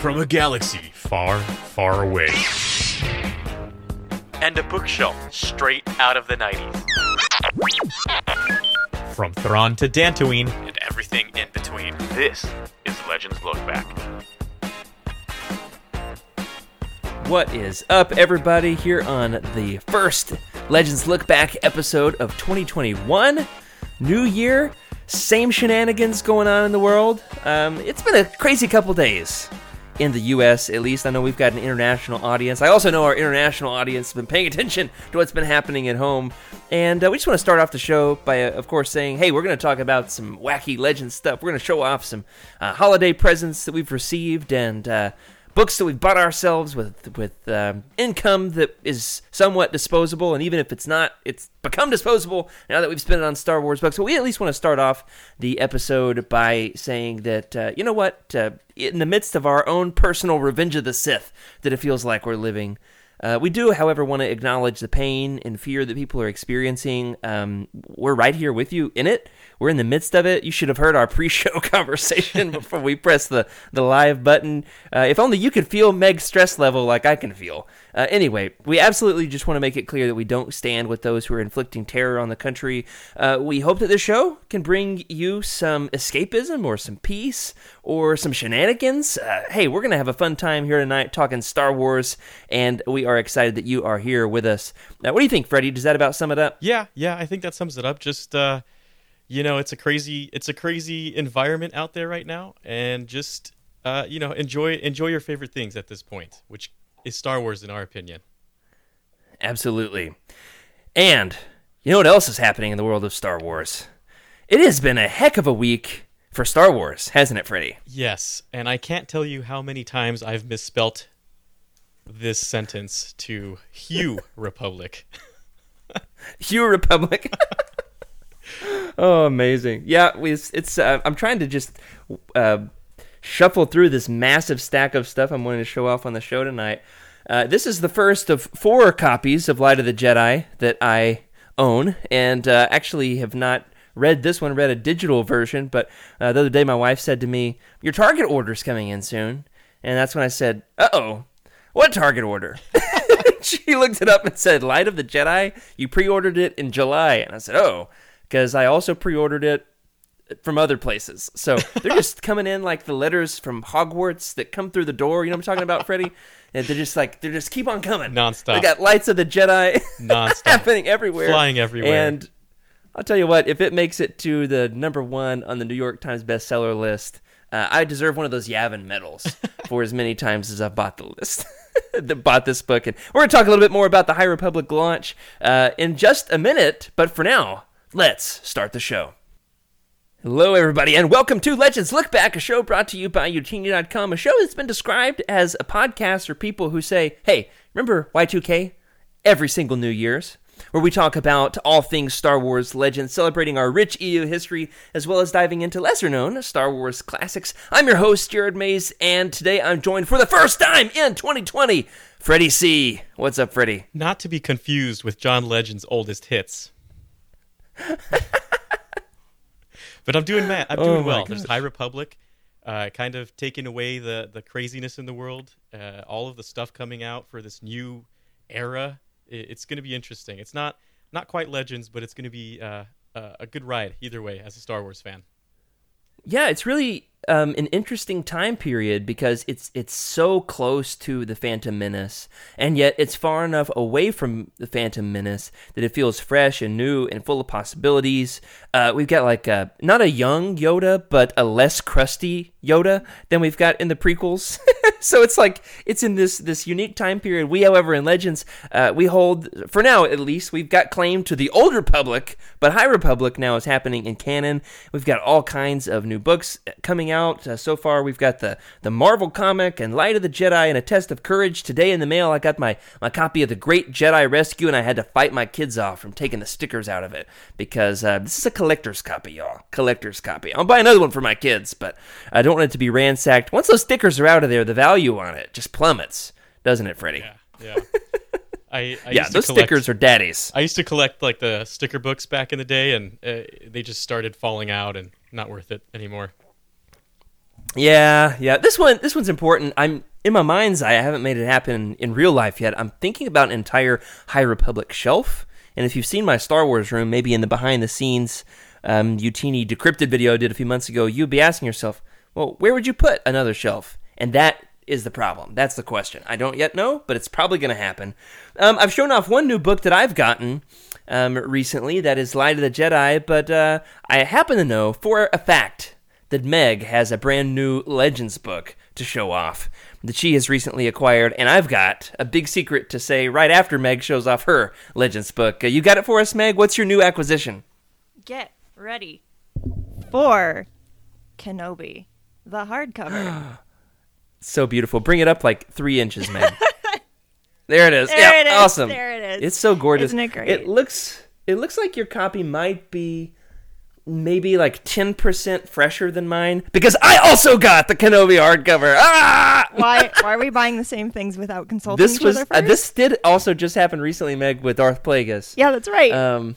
from a galaxy far, far away. And a bookshelf straight out of the 90s. From Thrawn to Dantooine, And everything in between. This is Legends Look Back. What is up, everybody, here on the first Legends Look Back episode of 2021? New year, same shenanigans going on in the world. Um, it's been a crazy couple days in the US, at least. I know we've got an international audience. I also know our international audience has been paying attention to what's been happening at home. And uh, we just want to start off the show by, uh, of course, saying, hey, we're going to talk about some wacky legend stuff. We're going to show off some uh, holiday presents that we've received and uh, books that we've bought ourselves with with um, income that is somewhat disposable, and even if it's not, it's become disposable now that we've spent it on Star Wars books. But we at least want to start off the episode by saying that uh, you know what, uh, in the midst of our own personal revenge of the Sith, that it feels like we're living. Uh, we do, however, want to acknowledge the pain and fear that people are experiencing. Um, we're right here with you in it. We're in the midst of it. You should have heard our pre-show conversation before we press the, the live button. Uh, if only you could feel Meg's stress level like I can feel. Uh, anyway, we absolutely just want to make it clear that we don't stand with those who are inflicting terror on the country. Uh, we hope that this show can bring you some escapism or some peace or some shenanigans. Uh, hey, we're going to have a fun time here tonight talking Star Wars, and we are excited that you are here with us. Now, what do you think, Freddie? Does that about sum it up? Yeah, yeah, I think that sums it up. Just uh, you know, it's a crazy, it's a crazy environment out there right now, and just uh, you know, enjoy enjoy your favorite things at this point, which is Star Wars, in our opinion. Absolutely. And you know what else is happening in the world of Star Wars? It has been a heck of a week for Star Wars, hasn't it, Freddie? Yes, and I can't tell you how many times I've misspelt this sentence to Hugh Republic. Hugh Republic. oh, amazing! Yeah, we, it's. Uh, I'm trying to just uh, shuffle through this massive stack of stuff I'm wanting to show off on the show tonight. Uh, this is the first of four copies of Light of the Jedi that I own, and uh, actually have not read this one. Read a digital version, but uh, the other day my wife said to me, "Your Target order's coming in soon," and that's when I said, "Uh oh." What target order? she looked it up and said, Light of the Jedi, you pre ordered it in July. And I said, Oh, because I also pre ordered it from other places. So they're just coming in like the letters from Hogwarts that come through the door. You know what I'm talking about, Freddie? And they're just like, they're just keep on coming. Nonstop. They got Lights of the Jedi Nonstop. happening everywhere. Flying everywhere. And I'll tell you what, if it makes it to the number one on the New York Times bestseller list, uh, I deserve one of those Yavin medals for as many times as I've bought the list. that bought this book, and we're gonna talk a little bit more about the High Republic launch uh, in just a minute. But for now, let's start the show. Hello, everybody, and welcome to Legends Look Back, a show brought to you by Utini.com, a show that's been described as a podcast for people who say, "Hey, remember Y2K? Every single New Year's." where we talk about all things Star Wars legends, celebrating our rich EU history, as well as diving into lesser known Star Wars classics. I'm your host, Jared Mays, and today I'm joined for the first time in 2020, Freddie C. What's up, Freddie? Not to be confused with John Legend's oldest hits. but I'm doing man, I'm Oh doing well. There's. High Republic, uh, kind of taking away the the craziness in the world. Uh, all of the stuff coming out for this new era. I- It's going to be interesting. It's not not quite Legends, but it's going to be uh, uh, a good ride either way as a Star Wars fan. Yeah, it's really um, an interesting time period because it's it's so close to the Phantom Menace, and yet it's far enough away from the Phantom Menace that it feels fresh and new and full of possibilities. Uh, we've got like a, not a young Yoda, but a less crusty Yoda than we've got in the prequels. so it's like it's in this this unique time period. We, however, in Legends, uh, we hold for now at least we've got claim to the Old Republic, but High Republic now is happening in canon. We've got all kinds of new books coming out uh, so far. We've got the the Marvel comic and Light of the Jedi and a Test of Courage. Today in the mail, I got my my copy of the Great Jedi Rescue, and I had to fight my kids off from taking the stickers out of it because uh, this is a collector's copy, y'all. Collector's copy. I'll buy another one for my kids, but I don't want it to be ransacked. Once those stickers are out of there, the value on it just plummets, doesn't it, Freddie? Yeah, yeah. I, I yeah, used to those collect- stickers are daddies. I used to collect like the sticker books back in the day, and uh, they just started falling out and not worth it anymore. Yeah, yeah. This one, this one's important. I'm in my mind's eye. I haven't made it happen in real life yet. I'm thinking about an entire High Republic shelf. And if you've seen my Star Wars room, maybe in the behind the scenes um, Utini decrypted video I did a few months ago, you'd be asking yourself, well, where would you put another shelf? And that is the problem. That's the question. I don't yet know, but it's probably going to happen. Um, I've shown off one new book that I've gotten um, recently that is Light of the Jedi, but uh, I happen to know for a fact that Meg has a brand new Legends book to show off that she has recently acquired, and I've got a big secret to say right after Meg shows off her Legends book. Uh, you got it for us, Meg? What's your new acquisition? Get ready for Kenobi, the hardcover. So beautiful. Bring it up like three inches, Meg. there it is. There yeah, it is. awesome. There it is. It's so gorgeous. Isn't it great? It looks. It looks like your copy might be maybe like 10% fresher than mine because I also got the Kenobi hardcover. Ah! why? Why are we buying the same things without consulting This each was other uh, first? this did also just happen recently, Meg, with Darth Plagueis. yeah, that's right. Um,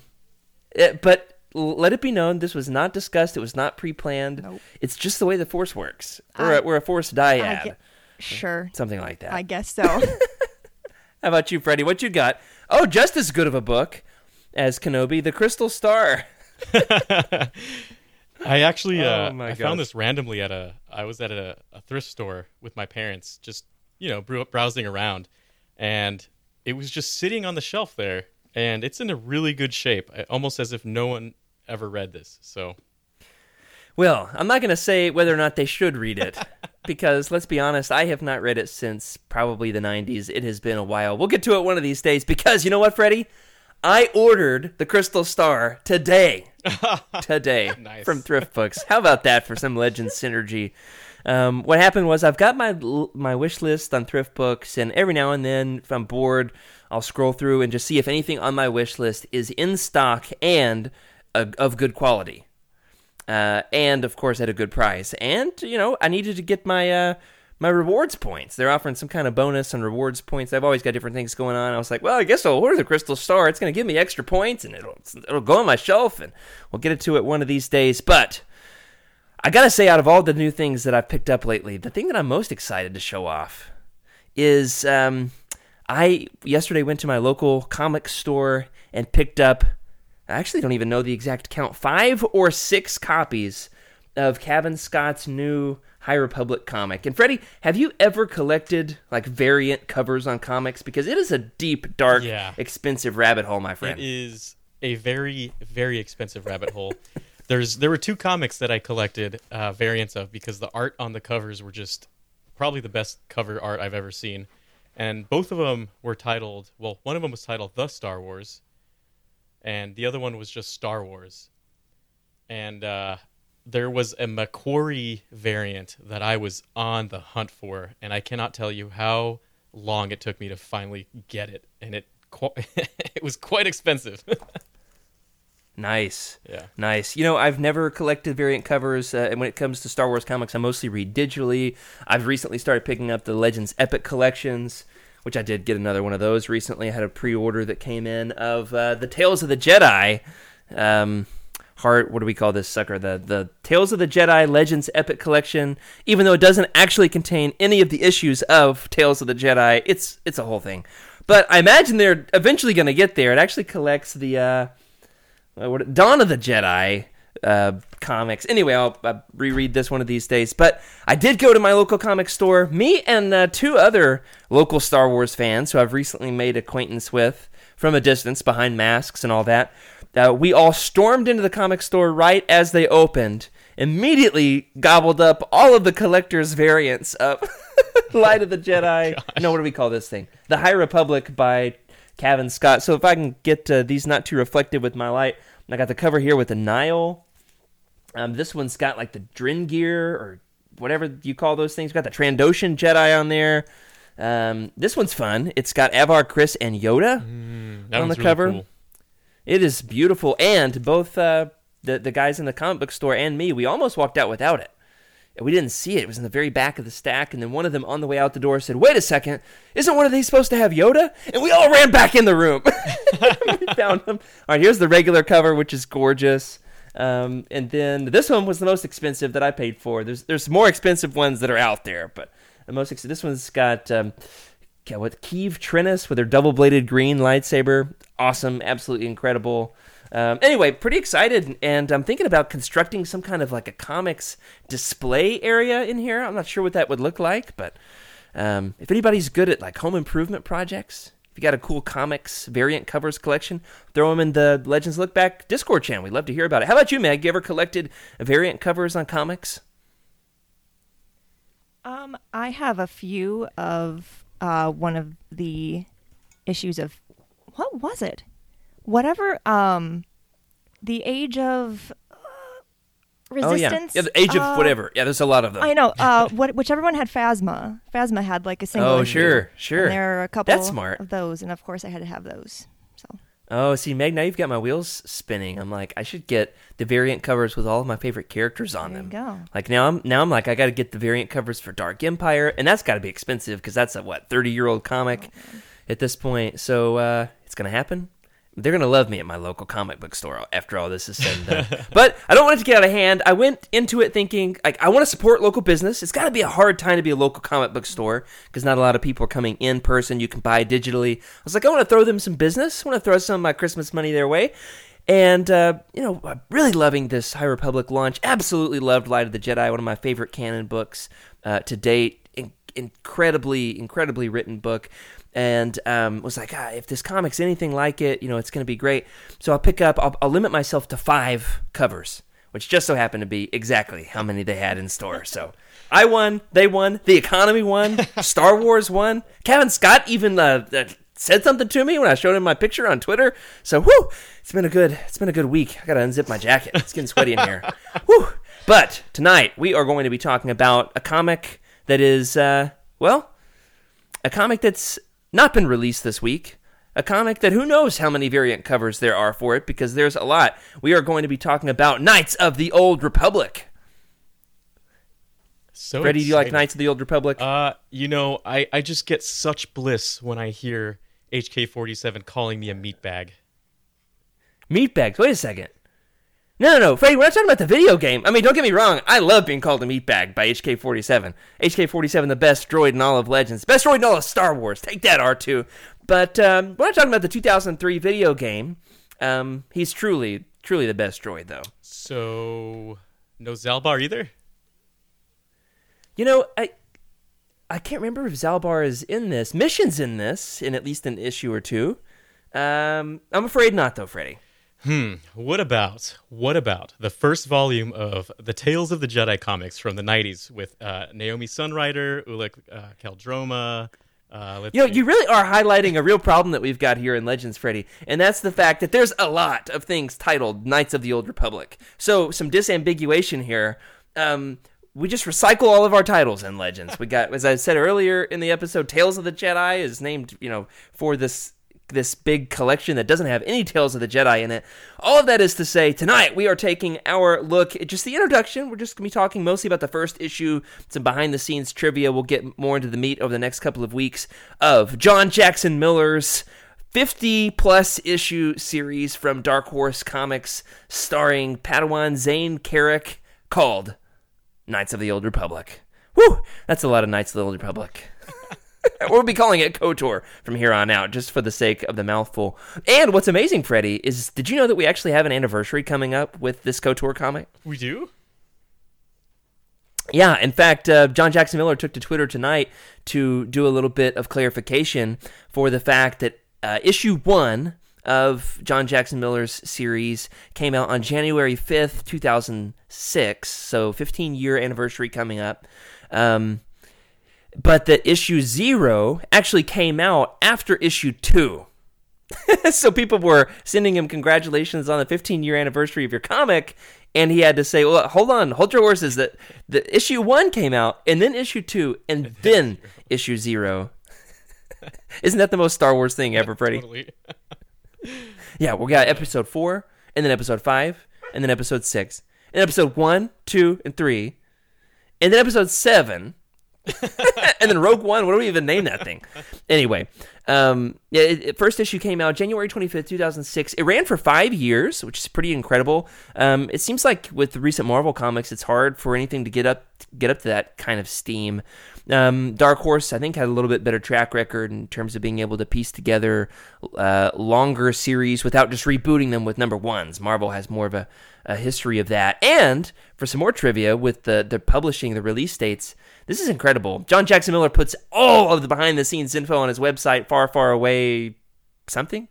it- but let it be known, this was not discussed. It was not pre-planned. Nope. It's just the way the Force works. We're, I- a, we're a Force dyad, gue- sure. something like that. I guess so. How about you, Freddie? What you got? Oh, just as good of a book as Kenobi, The Crystal Star. I actually Oh uh, my I found this randomly at a I was at a, a thrift store with my parents, just you know browsing around, and it was just sitting on the shelf there, and it's in a really good shape, almost as if no one ever read this. So Well, I'm not going to say whether or not they should read it because let's be honest, I have not read it since probably the 90s. It has been a while. We'll get to it one of these days because you know what, Freddie? I ordered the Crystal Star today. today Nice. from Thrift Books. How about that for some Legends synergy? Um, what happened was I've got my my wish list on Thrift Books, and every now and then, if I'm bored, I'll scroll through and just see if anything on my wish list is in stock and uh, of good quality uh, and of course at a good price. And you know, I needed to get my uh, my rewards points. They're offering some kind of bonus on rewards points. I've always got different things going on. I was like, well, I guess I'll order the Crystal Star. It's going to give me extra points, and it'll it'll go on my shelf, and we'll get it to it one of these days. But I gotta say, out of all the new things that I've picked up lately, the thing that I'm most excited to show off is um, I yesterday went to my local comic store and picked up. I actually don't even know the exact count. Five or six copies of Cavan Scott's new High Republic comic. And Freddie, have you ever collected like variant covers on comics? Because it is a deep, dark, Yeah. expensive rabbit hole, my friend. It is a very very expensive rabbit hole. There's there were two comics that I collected uh, variants of because the art on the covers were just probably the best cover art I've ever seen, and both of them were titled. Well, one of them was titled The Star Wars, and the other one was just Star Wars. And uh, there was a McQuarrie variant that I was on the hunt for, and I cannot tell you how long it took me to finally get it, and it qu- it was quite expensive. Nice. Yeah. Nice. You know, I've never collected variant covers, uh, and when it comes to Star Wars comics, I mostly read digitally. I've recently started picking up the Legends Epic collections, which I did get another one of those recently. I had a pre-order that came in of uh, the Tales of the Jedi. Um, heart. What do we call this sucker? The the Tales of the Jedi Legends Epic Collection. Even though it doesn't actually contain any of the issues of Tales of the Jedi, it's it's a whole thing. But I imagine they're eventually going to get there. It actually collects the. Uh, uh, what, Dawn of the Jedi uh, comics. Anyway, I'll, I'll reread this one of these days. But I did go to my local comic store. Me and uh, two other local Star Wars fans who I've recently made acquaintance with from a distance behind masks and all that. Uh, we all stormed into the comic store right as they opened. Immediately gobbled up all of the collector's variants of Light of the Jedi. no, what do we call this thing? The High Republic by Cavan Scott. So if I can get uh, these not too reflective with my light, I got the cover here with the Nihil. Um, this one's got like the Drengir or whatever you call those things. Got the Trandoshan Jedi on there. Um, this one's fun. It's got Avar, Kriss, and Yoda. That On the really cover? cool. It is beautiful, and both uh, the the guys in the comic book store and me, we almost walked out without it. We didn't see it. It was in the very back of the stack, and then one of them on the way out the door said, "Wait a second, isn't one of these supposed to have Yoda?" And we all ran back in the room. we found him. All right, here's the regular cover, which is gorgeous. Um, and then this one was the most expensive that I paid for. There's there's more expensive ones that are out there, but the most ex- this one's got um, what Keeve Trennis with her double bladed green lightsaber. Awesome, absolutely incredible. Um, anyway, pretty excited, and I'm thinking about constructing some kind of like a comics display area in here. I'm not sure what that would look like, but um, if anybody's good at like home improvement projects, if you got a cool comics variant covers collection, throw them in the Legends Look Back Discord channel. We'd love to hear about it. How about you, Meg? You ever collected variant covers on comics? Um, I have a few of uh, one of the issues of what was it? Whatever. Um, the Age of uh, Resistance. Oh yeah, yeah. The Age of uh, whatever. Yeah, there's a lot of them. I know. Uh, what whichever one had Phasma. Phasma had like a single. Oh, issue, sure, sure. And there are a couple. That's smart. Of those, and of course I had to have those. Oh, see, Meg, now you've got my wheels spinning. I'm like, I should get the variant covers with all of my favorite characters on There you them. go. Like now, I'm now I'm like, I got to get the variant covers for Dark Empire, and that's got to be expensive because that's a what 30 year old comic at this point. So uh, it's gonna happen. They're gonna love me at my local comic book store after all this is said and done. but I don't want it to get out of hand. I went into it thinking like I want to support local business. It's got to be a hard time to be a local comic book store because not a lot of people are coming in person. You can buy digitally. I was like, I want to throw them some business. I want to throw some of my Christmas money their way. And uh, you know, really loving this High Republic launch. Absolutely loved Light of the Jedi, one of my favorite canon books uh, to date. In- incredibly, incredibly written book. And um, was like, ah, if this comic's anything like it, you know, it's going to be great. So I'll pick up. I'll, I'll limit myself to five covers, which just so happened to be exactly how many they had in store. So I won. They won. The economy won. Star Wars won. Cavan Scott even uh, uh, said something to me when I showed him my picture on Twitter. So whoo, it's been a good it's been a good week. I gotta unzip my jacket. It's getting sweaty in here. whoo. But tonight we are going to be talking about a comic that is uh, well, a comic that's not been released this week. A comic that who knows how many variant covers there are for it because there's a lot. We are going to be talking about Knights of the Old Republic. So Freddie, do you like. Knights of the Old Republic? Uh, you know, I, I just get such bliss when I hear HK47 calling me a meatbag. Meatbags. Wait a second. No, no, no, Freddie, we're not talking about the video game. I mean, don't get me wrong. I love being called a meatbag by HK47. HK47, the best droid in all of Legends. Best droid in all of Star Wars. Take that, R2. But um, we're not talking about the 2003 video game. Um, he's truly, truly the best droid, though. So, no Zaalbar either? You know, I I can't remember if Zaalbar is in this. Mission's in this, in at least an issue or two. Um, I'm afraid not, though, Freddie. Hmm. What about what about the first volume of the Tales of the Jedi comics from the '90s with uh, Naomi Sunrider, Ulic uh, Qel-Droma? Uh, You know, see. you really are highlighting a real problem that we've got here in Legends, Freddy, and that's the fact that there's a lot of things titled Knights of the Old Republic. So, some disambiguation here. Um, we just recycle all of our titles in Legends. We got, as I said earlier in the episode, Tales of the Jedi is named, you know, for this this big collection that doesn't have any Tales of the Jedi in it. All of that is to say, tonight we are taking our look at just the introduction. We're just going to be talking mostly about the first issue, some behind the scenes trivia. We'll get more into the meat over the next couple of weeks of John Jackson Miller's 50 plus issue series from Dark Horse Comics starring Padawan Zayne Carrick called Knights of the Old Republic. Whew, that's a lot of Knights of the Old Republic. we'll be calling it KOTOR from here on out, just for the sake of the mouthful. And what's amazing, Freddie, is did you know that we actually have an anniversary coming up with this KOTOR comic? we do. Yeah, in fact, uh, John Jackson Miller took to Twitter tonight to do a little bit of clarification for the fact that uh, issue one of John Jackson Miller's series came out on January 5th, 2006. So 15 year anniversary coming up. Um, but that issue zero actually came out after issue two. so people were sending him congratulations on the 15 year anniversary of your comic and he had to say well hold on hold your horses that the issue one came out and then issue two and then issue zero isn't that the most star wars thing ever freddie Totally. yeah we got episode four and then episode five and then episode six and episode one two and three and then episode seven and then Rogue One. What do we even name that thing? Anyway, Um, yeah, it, it- first issue came out January 25th, 2006. It ran for five years, which is pretty incredible. Um, it seems like with recent Marvel comics, it's hard for anything to get up get up to that kind of steam. Um, Dark Horse, I think, had a little bit better track record in terms of being able to piece together uh, longer series without just rebooting them with number ones. Marvel has more of a, a history of that. And for some more trivia, with the, the publishing, the release dates, this is incredible. John Jackson Miller puts all of the behind the scenes info on his website, far, far away something.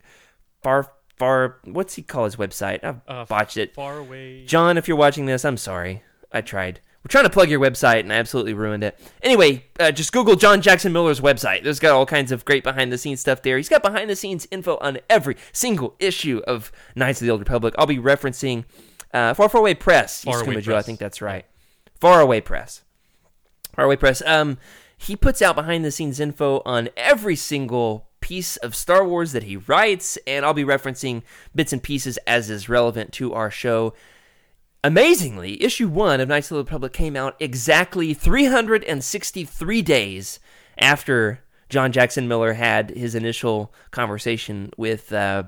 Far, far, what's he call his website? I've Uh, botched it. Far away. John, if you're watching this, I'm sorry. I tried. We're trying to plug your website, and I absolutely ruined it. Anyway, uh, just Google John Jackson Miller's website. There's got all kinds of great behind the scenes stuff there. He's got behind the scenes info on every single issue of Knights of the Old Republic. I'll be referencing uh, Far Far Away Press. Far Away Joe, I Press. think that's right. Far Away Press. Far Away Press. Um, he puts out behind the scenes info on every single piece of Star Wars that he writes, and I'll be referencing bits and pieces as is relevant to our show. Amazingly, issue one of Knights of the Republic came out exactly 363 days after John Jackson Miller had his initial conversation with uh,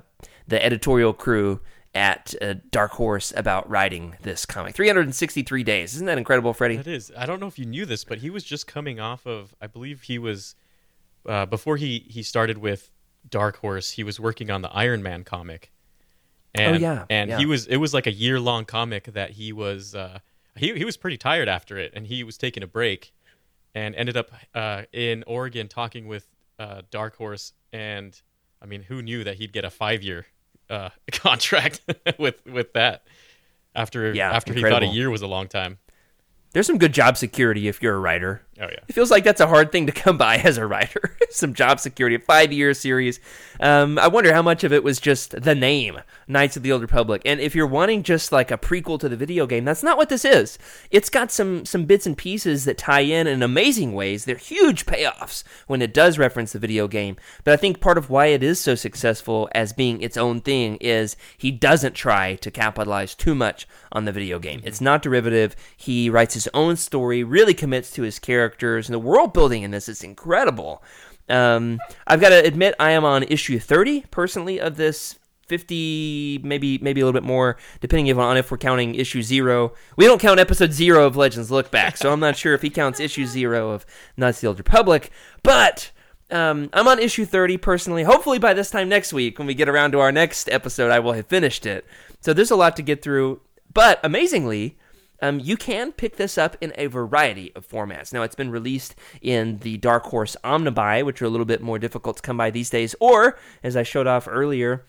the editorial crew at uh, Dark Horse about writing this comic. 363 days. Isn't that incredible, Freddie? That is. I don't know if you knew this, but he was just coming off of. I believe he was uh, before he he started with Dark Horse. He was working on the Iron Man comic. And, Oh, yeah, and yeah. he was. It was like a year long comic that he was. Uh, he he was pretty tired after it, and he was taking a break, and ended up uh, in Oregon talking with uh, Dark Horse. And I mean, who knew that he'd get a five year uh, contract with with that after Yeah, after he thought a year was a long time. There's some good job security if you're a writer. Oh yeah. It feels like that's a hard thing to come by as a writer. Some job security, a five year series. Um, I wonder how much of it was just the name, Knights of the Old Republic. And if you're wanting just like a prequel to the video game, that's not what this is. It's got some some bits and pieces that tie in in amazing ways. They're huge payoffs when it does reference the video game. But I think part of why it is so successful as being its own thing is he doesn't try to capitalize too much on the video game. It's not derivative. He writes his own story, really commits to his characters, and the world building in this is incredible. Um, I've got to admit, I am on issue 30 personally of this 50, maybe maybe a little bit more, depending on if we're counting issue zero. We don't count episode zero of Legends Look Back, so I'm not sure if he counts issue zero of Knights of the Old Republic. But um, I'm on issue 30 personally. Hopefully, by this time next week, when we get around to our next episode, I will have finished it. So there's a lot to get through. But amazingly, um, you can pick this up in a variety of formats. Now, it's been released in the Dark Horse Omnibuy, which are a little bit more difficult to come by these days, or, as I showed off earlier,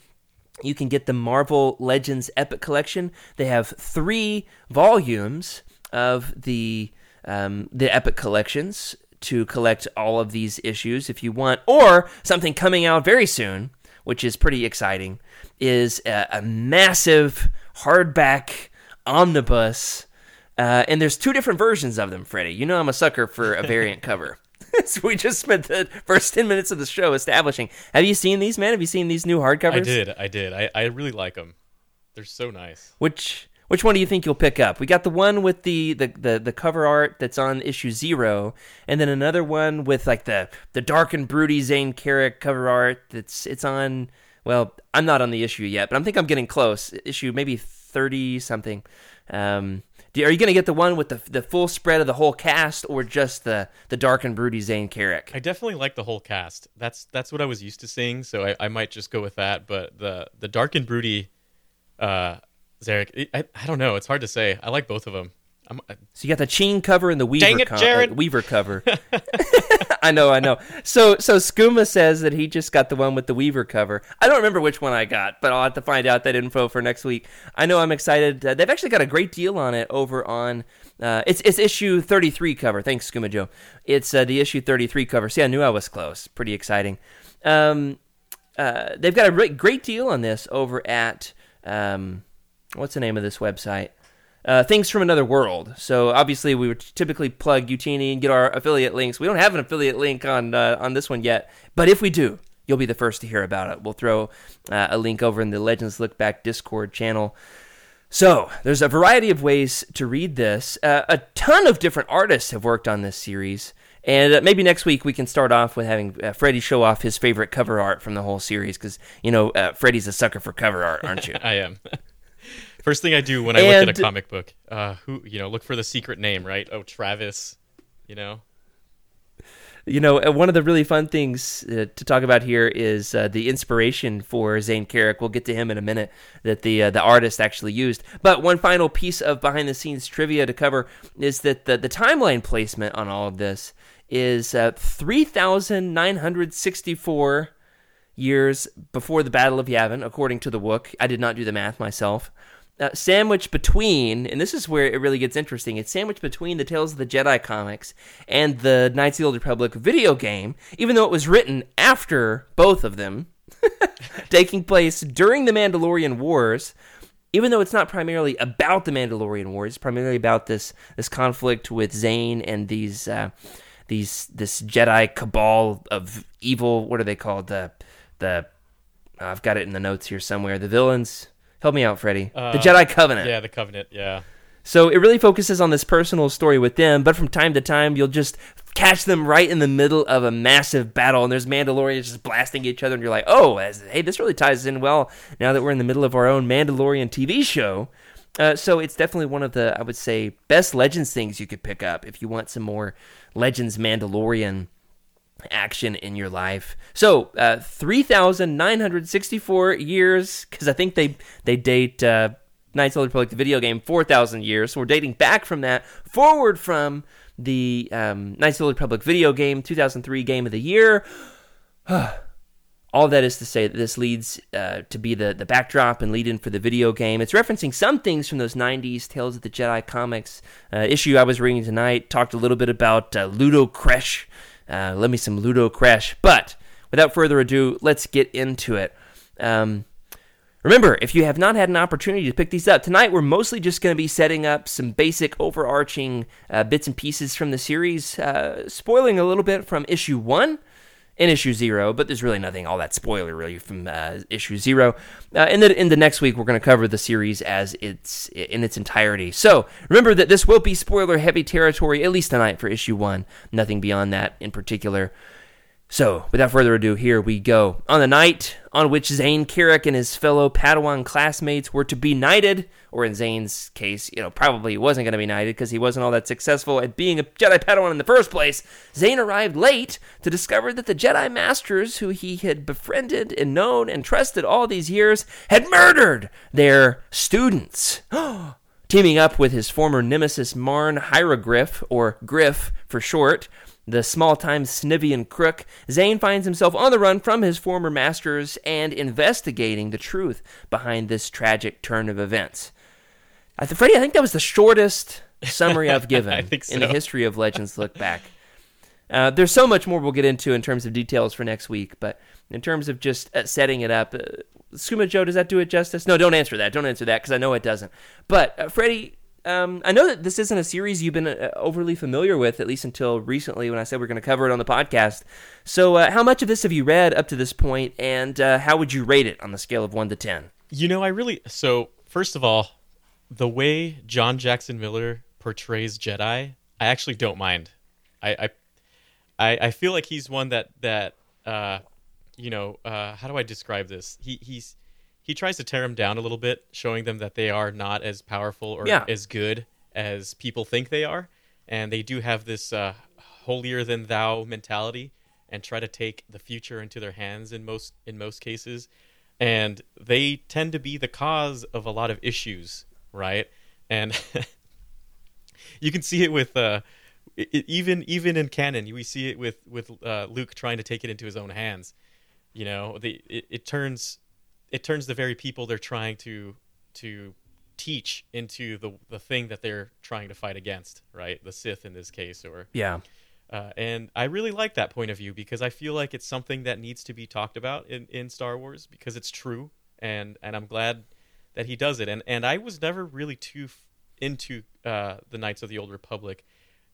you can get the Marvel Legends Epic Collection. They have three volumes of the um, the Epic collections to collect all of these issues if you want, or something coming out very soon, which is pretty exciting, is a, a massive hardback omnibus. Uh, and there's two different versions of them, Freddie. You know I'm a sucker for a variant cover. so we just spent the first 10 minutes of the show establishing. Have you seen these, man? Have you seen these new hardcovers? I did. I did. I, I really like them. They're so nice. Which which one do you think you'll pick up? We got the one with the, the, the, the cover art that's on issue zero, and then another one with like the the dark and broody Zayne Carrick cover art that's it's on. Well, I'm not on the issue yet, but I think I'm getting close. Issue maybe thirty something. Um, are you going to get the one with the the full spread of the whole cast, or just the the dark and broody Zayne Carrick? I definitely like the whole cast. That's that's what I was used to seeing, so I, I might just go with that. But the the dark and broody, uh, Zarek, I, I don't know. It's hard to say. I like both of them. I'm, So you got the Ching cover and the Weaver, Dang it, co- uh, Jared. Weaver cover. I know, I know. So so Skooma says that he just got the one with the Weaver cover. I don't remember which one I got, but I'll have to find out that info for next week. I know I'm excited. Uh, they've actually got a great deal on it over on uh, it's it's issue 33 cover. Thanks, Skooma Joe. It's uh, the issue 33 cover. See, I knew I was close. Pretty exciting. Um, uh, they've got a great, great deal on this over at um, what's the name of this website? Uh, Things from Another World. So obviously, we would typically plug Utini and get our affiliate links. We don't have an affiliate link on uh, on this one yet, but if we do, you'll be the first to hear about it. We'll throw uh, a link over in the Legends Look Back Discord channel. So, there's a variety of ways to read this. Uh, a ton of different artists have worked on this series, And uh, maybe next week we can start off with having uh, Freddie show off his favorite cover art from the whole series because you know uh, Freddie's a sucker for cover art, aren't you? I am. First thing I do when I look at a comic book, uh, who you know, look for the secret name, right? Oh, Travis. You know, You know, uh, one of the really fun things uh, to talk about here is uh, the inspiration for Zayne Carrick. We'll get to him in a minute that the uh, the artist actually used. But one final piece of behind the scenes trivia to cover is that the, the timeline placement on all of this is uh, 3,964 years before the Battle of Yavin, according to the Wook. I did not do the math myself. Uh, sandwiched between, and this is where it really gets interesting, it's sandwiched between the Tales of the Jedi comics and the Knights of the Old Republic video game, even though it was written after both of them, taking place during the Mandalorian Wars. Even though it's not primarily about the Mandalorian Wars, it's primarily about this this conflict with Zayne and these uh, these this Jedi cabal of evil. What are they called? The the I've got it in the notes here somewhere. The villains. Help me out, Freddie. the Uh, Jedi Covenant. yeah, the Covenant. Yeah, So it really focuses on this personal story with them, but from time to time you'll just catch them right in the middle of a massive battle, and there's Mandalorians just blasting each other, and you're like, oh, as, hey, this really ties in well now that we're in the middle of our own Mandalorian TV show. Uh, so it's definitely one of the, I would say, best Legends things you could pick up if you want some more Legends Mandalorian action in your life. So, uh, 3,964 years, because I think they, they date uh, Knights of the Republic, the video game, 4,000 years. So we're dating back from that, forward from the um, Knights of the Republic video game, 2003 Game of the Year. All that is to say that this leads uh, to be the, the backdrop and lead in for the video game. It's referencing some things from those 90s Tales of the Jedi comics uh, issue I was reading tonight. Talked a little bit about uh, Ludo Kressh. Uh, let me some Ludo Crash. But without further ado, let's get into it. Um, Remember, if you have not had an opportunity to pick these up, tonight we're mostly just going to be setting up some basic overarching uh, bits and pieces from the series, uh, spoiling a little bit from issue one and issue zero, but there's really nothing all that spoiler really from uh, issue zero. Uh, and then in the next week, we're going to cover the series as it's in its entirety. So remember that this will be spoiler heavy territory, at least tonight for issue one. Nothing beyond that in particular. So, without further ado, here we go. On the night on which Zayne Carrick and his fellow Padawan classmates were to be knighted, or in Zayne's case, you know, probably he wasn't going to be knighted because he wasn't all that successful at being a Jedi Padawan in the first place, Zayne arrived late to discover that the Jedi Masters, who he had befriended and known and trusted all these years, had murdered their students. Teaming up with his former nemesis Marn Hierogryph, or Griff for short, the small time Snivian crook, Zayne finds himself on the run from his former masters and investigating the truth behind this tragic turn of events. I th- Freddie, I think that was the shortest summary I've given think in the history of Legends Look Back. Uh, there's so much more we'll get into in terms of details for next week, but in terms of just uh, setting it up, uh, Skuma Joe, does that do it justice? No, don't answer that. Don't answer that because I know it doesn't. But uh, Freddie, um, I know that this isn't a series you've been uh, overly familiar with, at least until recently when I said we're going to cover it on the podcast. So, uh, how much of this have you read up to this point, and uh, how would you rate it on the scale of one to ten? You know, I really so first of all, the way John Jackson Miller portrays Jedi, I actually don't mind. I I I, I feel like he's one that that uh, you know, uh, how do I describe this? He he's he tries to tear them down a little bit, showing them that they are not as powerful or Yeah. as good as people think they are, and they do have this uh, holier than thou mentality, and try to take the future into their hands in most in most cases, and they tend to be the cause of a lot of issues, right? And you can see it with uh, i i- even even in canon, we see it with with uh, Luke trying to take it into his own hands. You know, the it, it turns it turns the very people they're trying to to teach into the the thing that they're trying to fight against, right? The Sith in this case, or Yeah, uh, and I really like that point of view because I feel like it's something that needs to be talked about in, in Star Wars because it's true, and and I'm glad that he does it. And and I was never really too f- into uh, the Knights of the Old Republic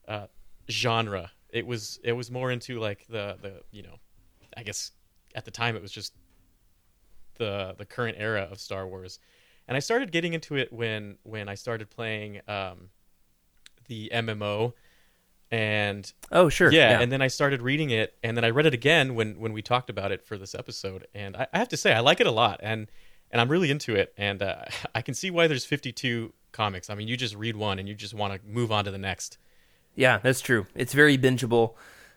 uh, genre. It was it was more into like the the you know, I guess at the time it was just the the current era of Star Wars, and I started getting into it when when I started playing um, the MMO and Oh, sure. yeah, and then I started reading it, and then I read it again when when we talked about it for this episode, and I, I have to say I like it a lot, and and I'm really into it, and uh, I can see why there's 52 comics. I mean, you just read one and you just want to move on to the next. Yeah, that's true. It's very bingeable.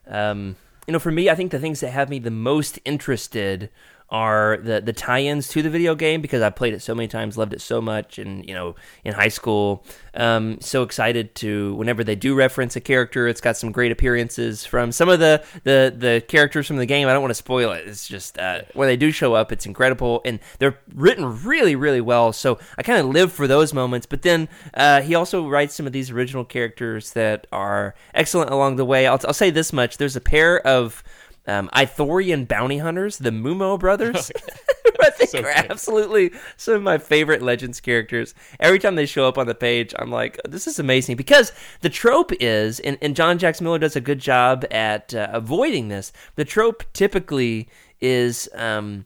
Um, you know, for me, I think the things that have me the most interested are the the tie-ins to the video game because I've played it so many times, loved it so much, and you know, in high school, um, so excited to whenever they do reference a character, it's got some great appearances from some of the the the characters from the game. I don't want to spoil it. It's just uh, when they do show up, it's incredible, and they're written really really well. So I kind of live for those moments. But then uh, he also writes some of these original characters that are excellent along the way. I'll, I'll say this much: there's a pair of um, Ithorian bounty hunters, the Moomo brothers. I think So are good. absolutely some of my favorite Legends characters. Every time they show up on the page, I'm like, this is amazing because the trope is, and, and John Jackson Miller does a good job at uh, avoiding this. The trope typically is um,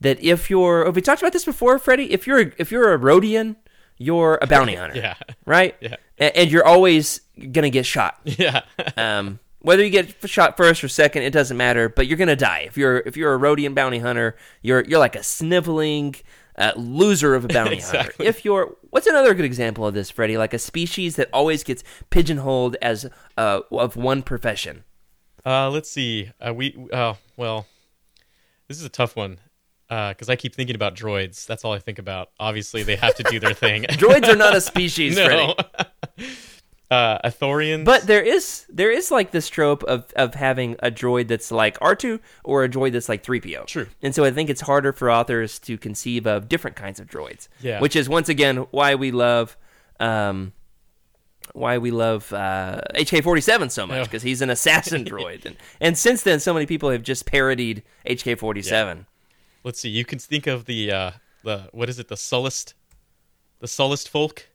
that if you're, have we talked about this before, Freddie? If you're if you're a Rodian, you're a bounty hunter, Yeah, right? Yeah. A- and you're always gonna get shot. yeah, Um, whether you get shot first or second, it doesn't matter. But you're gonna die if you're if you're a Rodian bounty hunter. You're you're like a sniveling uh, loser of a bounty hunter. If you're what's another good example of this, Freddie? Like a species that always gets pigeonholed as uh, of one profession. Uh, let's see. Uh, we uh, well, this is a tough one because I keep thinking about droids. That's all I think about. Obviously, they have to do their thing. Droids are not a species, Freddie. no. Uh, Athorians. But there is there is like this trope of of having a droid that's like R2 or a droid that's like 3PO. True. And so I think it's harder for authors to conceive of different kinds of droids. Yeah. Which is once again why we love um why we love uh, HK47 so much because he's an assassin droid, and, and since then so many people have just parodied HK47. let's see. You can think of the uh, the what is it? The Sullust, the Sullust folk,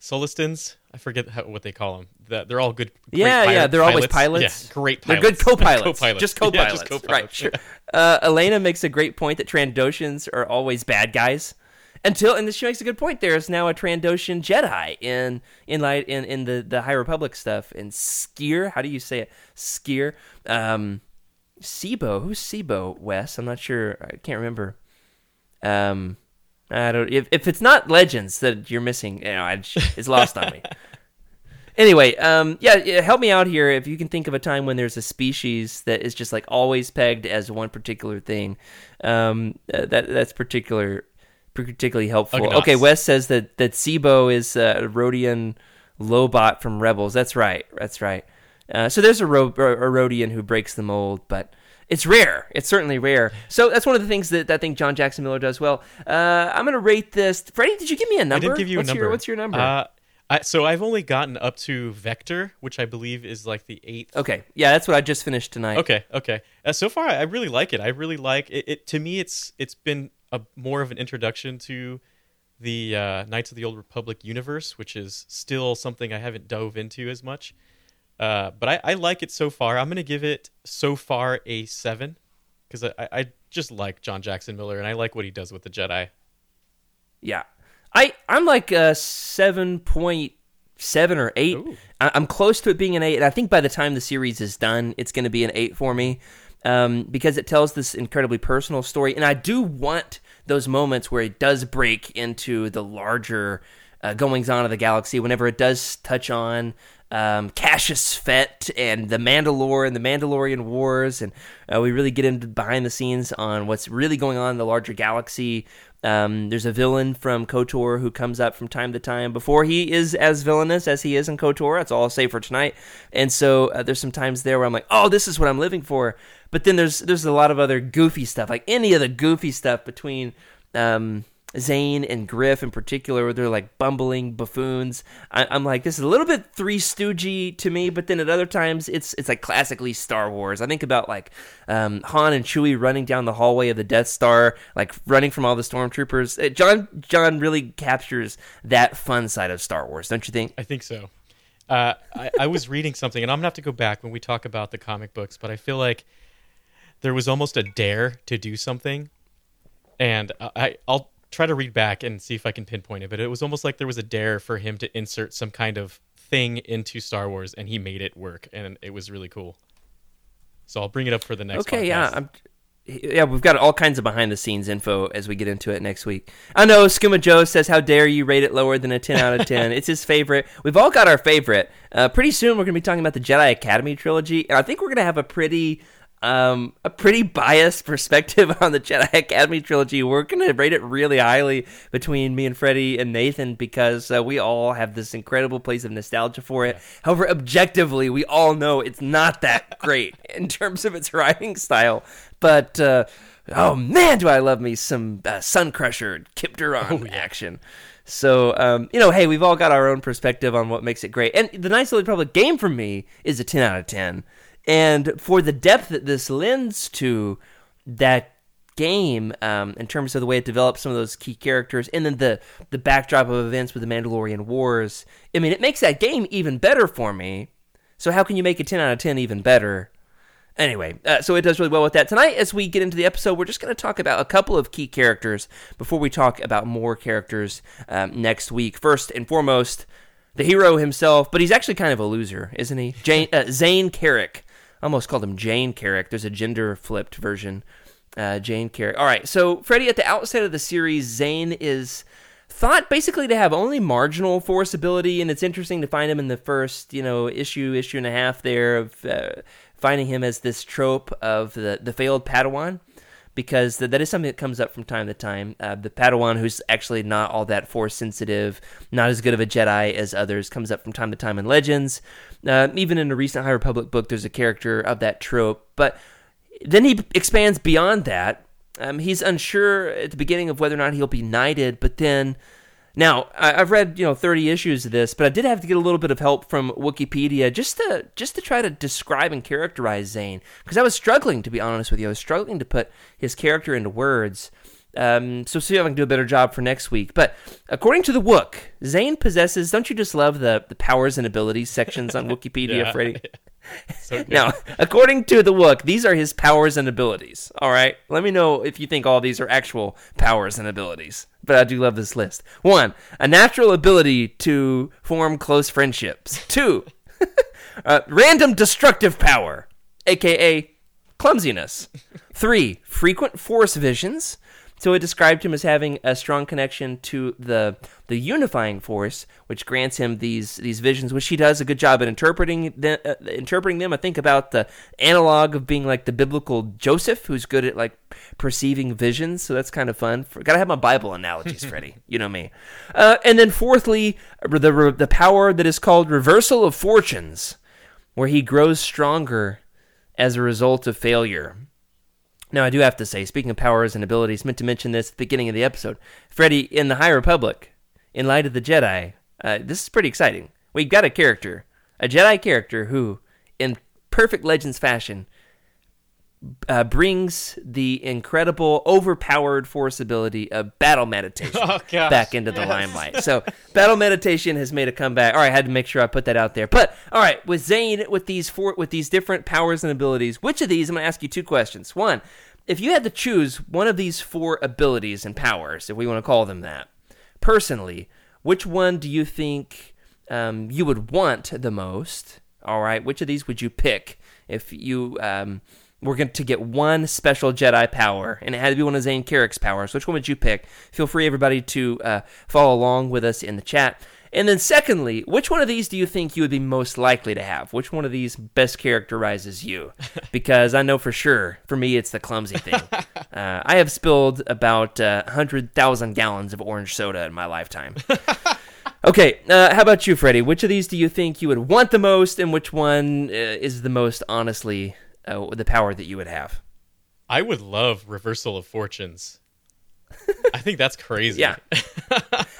Sullustans. I forget how, what they call them. That they're all good. great Yeah, yeah, they're always pilots. Yeah, great They're good co-pilots. co-pilots. Just co-pilots. just co-pilots. Right, sure. Uh, Elena makes a great point that Trandoshans are always bad guys. Until and she makes a good point. There is now a Trandoshan Jedi in in light in, in the, the High Republic stuff. And Sskeer, how do you say it? Sskeer. Um Sibo. Who's Sibo, Wes? I'm not sure. I can't remember. Um I don't if, if it's not legends that you're missing, you know, I, it's lost on me. Anyway, um, yeah, help me out here. If you can think of a time when there's a species that is just like always pegged as one particular thing, um, uh, that that's particular, particularly helpful. Ugnaughts. Okay, Wes says that that Sibo is uh, a Rodian Lobot from Rebels. That's right. That's right. Uh, so there's a, Ro- a Rodian who breaks the mold, but it's rare. It's certainly rare. So that's one of the things that I think John Jackson Miller does well. Uh, I'm gonna rate this. Freddie, did you give me a number? I did give you what's a number. Your, what's your number? Uh, I, so I've only gotten up to Vector, which I believe is like the eighth. okay, yeah, that's what I just finished tonight. Okay, okay. Uh, so far, I really like it. I really like it. it to me, it's it's been a more of an introduction to the uh, Knights of the Old Republic universe, which is still something I haven't dove into as much. Uh, but I, I like it so far. I'm gonna give it so far a seven because I, I just like John Jackson Miller and I like what he does with the Jedi. Yeah, I I'm like a seven point seven or eight. Ooh. I, I'm close to it being an eight, and I think by the time the series is done, it's going to be an eight for me um, because it tells this incredibly personal story, and I do want those moments where it does break into the larger uh, goings on of the galaxy. Whenever it does touch on um, Cassus Fett and the Mandalore and the Mandalorian Wars, and uh, we really get into behind the scenes on what's really going on in the larger galaxy. Um, there's a villain from KOTOR who comes up from time to time before he is as villainous as he is in KOTOR. That's all I'll say for tonight. And so uh, there's some times there where I'm like, oh, this is what I'm living for. But then there's there's a lot of other goofy stuff, like any of the goofy stuff between um, Zayne and Griff in particular, where they're like bumbling buffoons. I, I'm like, this is a little bit Three Stoogey to me, but then at other times it's it's like classically Star Wars. I think about like um, Han and Chewie running down the hallway of the Death Star, like running from all the stormtroopers. Uh, John John really captures that fun side of Star Wars, don't you think? I think so. Uh, I, I was reading something, and I'm gonna have to go back when we talk about the comic books, but I feel like there was almost a dare to do something, and I I'll try to read back and see if I can pinpoint it. But it was almost like there was a dare for him to insert some kind of thing into Star Wars, and he made it work, and it was really cool. So I'll bring it up for the next. Okay, podcast. yeah, I'm, yeah, we've got all kinds of behind the scenes info as we get into it next week. I know Skuma Joe says, "How dare you rate it lower than a ten out of 10? it's his favorite. We've all got our favorite. Uh, pretty soon, we're going to be talking about the Jedi Academy trilogy, and I think we're going to have a pretty. Um, a pretty biased perspective on the Jedi Academy trilogy. We're going to rate it really highly between me and Freddie and Nathan because uh, we all have this incredible place of nostalgia for it. However, objectively, we all know it's not that great in terms of its writing style. But uh, oh man, do I love me some uh, Sun Crusher Kip Durron action. So um, you know, hey, we've all got our own perspective on what makes it great. And the Knights of the Republic game for me is a ten out of ten. And for the depth that this lends to that game, um, in terms of the way it develops some of those key characters, and then the the backdrop of events with the Mandalorian Wars, I mean, it makes that game even better for me. So how can you make a ten out of ten even better? Anyway, uh, so it does really well with that. Tonight, as we get into the episode, we're just going to talk about a couple of key characters before we talk about more characters um, next week. First and foremost, the hero himself, but he's actually kind of a loser, isn't he? Jane, uh, Zayne Carrick. Almost called him Jane Carrick. There's a gender flipped version. Uh, Jane Carrick. All right, so Freddie, at the outset of the series, Zayne is thought basically to have only marginal force ability, and it's interesting to find him in the first, you know, issue, issue and a half there of uh, finding him as this trope of the the failed Padawan because th- that is something that comes up from time to time. Uh, the Padawan, who's actually not all that force sensitive, not as good of a Jedi as others, comes up from time to time in Legends. Uh, even in a recent High Republic book, there's a character of that trope. But then he expands beyond that. Um, he's unsure at the beginning of whether or not he'll be knighted, but then. Now, I- I've read you know 30 issues of this, but I did have to get a little bit of help from Wookieepedia just to just to try to describe and characterize Zayne because I was struggling to be honest with you. I was struggling to put his character into words. Um, so see if I can do a better job for next week. But according to the Wook, Zayne possesses. Don't you just love the the powers and abilities sections on Wookieepedia, Yeah. Freddie? So. Now, according to the Wook, these are his powers and abilities. All right. Let me know if you think all these are actual powers and abilities. But I do love this list. One, a natural ability to form close friendships. Two, uh, random destructive power, aka clumsiness. Three, frequent force visions. So it described him as having a strong connection to the the unifying force, which grants him these these visions, which he does a good job at interpreting them, uh, interpreting them. I think about the analog of being like the biblical Joseph, who's good at like perceiving visions. So that's kind of fun. For, gotta have my Bible analogies, Freddie. You know me. Uh, and then fourthly, the the power that is called reversal of fortunes, where he grows stronger as a result of failure. Now, I do have to say, speaking of powers and abilities, meant to mention this at the beginning of the episode. Freddy, in the High Republic, in Light of the Jedi, uh, this is pretty exciting. We've got a character, a Jedi character who, in perfect Legends fashion, uh, brings the incredible, overpowered force ability of battle meditation Oh, back into the limelight. So, battle meditation has made a comeback. All right, I had to make sure I put that out there. But all right, with Zayne, with these four, with these different powers and abilities, which of these? I'm going to ask you two questions. One, if you had to choose one of these four abilities and powers, if we want to call them that, personally, which one do you think um, you would want the most? All right, which of these would you pick if you um, were going to get one special Jedi power, and it had to be one of Zayne Carrick's powers? Which one would you pick? Feel free, everybody, to uh, follow along with us in the chat. And then, secondly, which one of these do you think you would be most likely to have? Which one of these best characterizes you? Because I know for sure, for me, it's the clumsy thing. Uh, I have spilled about uh, 100,000 gallons of orange soda in my lifetime. Okay, uh, how about you, Freddie? Which of these do you think you would want the most, and which one uh, is the most honestly uh, the power that you would have? I would love reversal of fortunes. I think that's crazy. Yeah.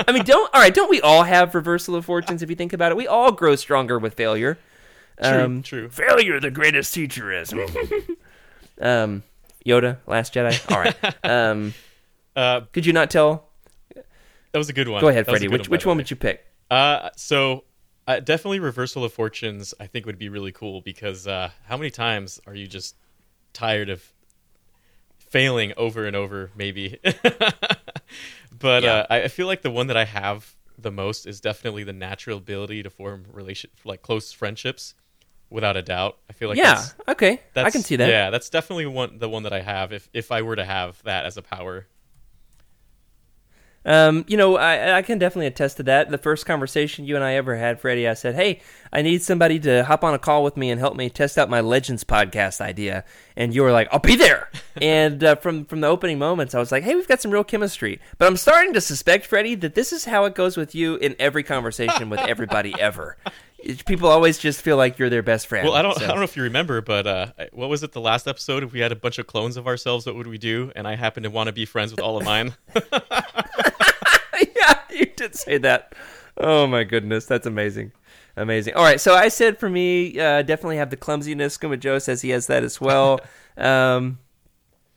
I mean, don't all right? Don't we all have reversal of fortunes? If you think about it, we all grow stronger with failure. True, Um, true. Failure, the greatest teacher is. um, Yoda, Last Jedi. All right. Um, Uh, could you not tell? that was a good one. Go ahead, That was a Freddie. Which by which one would you pick? Uh, so uh, definitely reversal of fortunes. I think would be really cool because uh, how many times are you just tired of failing over and over? Maybe, but Yeah. uh, I feel like the one that I have the most is definitely the natural ability to form relation like close friendships, without a doubt. I feel like yeah. that's, Okay. I can see that. Yeah, that's definitely one the one that I have if if I were to have that as a power. Um, you know, I, I can definitely attest to that. The first conversation you and I ever had, Freddie, I said, "Hey, I need somebody to hop on a call with me and help me test out my Legends podcast idea." And you were like, "I'll be there." and uh, from from the opening moments, I was like, "Hey, we've got some real chemistry." But I'm starting to suspect, Freddie, that this is how it goes with you in every conversation with everybody ever. People always just feel like you're their best friend. Well, I don't So- I don't know if you remember, but uh, what was it the last episode? If we had a bunch of clones of ourselves, what would we do? And I happen to want to be friends with all of mine. you did say that. Oh my goodness, that's amazing, amazing. All right, so I said for me, uh, definitely have the clumsiness. Skooma Joe says he has that as well. um,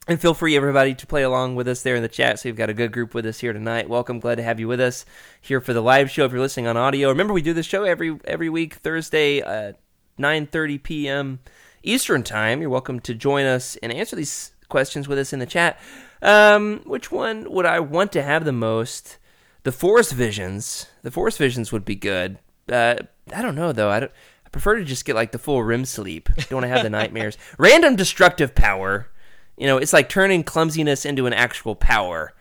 and feel free, everybody, to play along with us there in the chat. So we've got a good group with us here tonight. Welcome, glad to have you with us here for the live show. If you're listening on audio, remember we do this show every every week Thursday, uh, 9:30 p.m. Eastern time. You're welcome to join us and answer these questions with us in the chat. Um, which one would I want to have the most? The Force Visions. The Force Visions would be good. Uh, I don't know though. I don't. I prefer to just get like the full REM sleep. Don't want to have the nightmares. Random destructive power. You know, it's like turning clumsiness into an actual power.